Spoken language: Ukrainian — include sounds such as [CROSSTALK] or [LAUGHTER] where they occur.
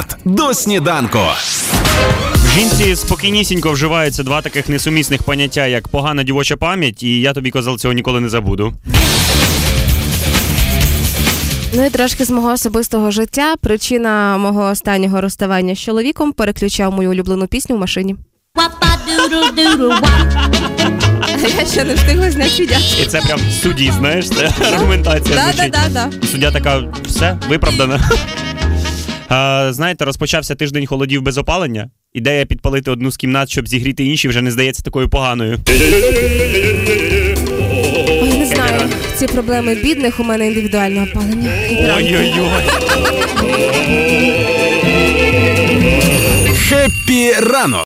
старт до сніданку. В жінці спокійнісінько вживаються два таких несумісних поняття, як погана дівоча пам'ять, і я тобі казав, цього ніколи не забуду. Ну і трошки з мого особистого життя. Причина мого останнього розставання з чоловіком переключав мою улюблену пісню в машині. [LAUGHS] Я ще не встигла зняти віддячку. І це прям в суді, знаєш, це аргументація. Да, Да-да-да. Суддя така, все, виправдано. А, знаєте, розпочався тиждень холодів без опалення. Ідея підпалити одну з кімнат, щоб зігріти інші, вже не здається такою поганою. Ой, не знаю. Ці проблеми бідних у мене індивідуальне опалення. Ой-ой-ой. Хеппі ранок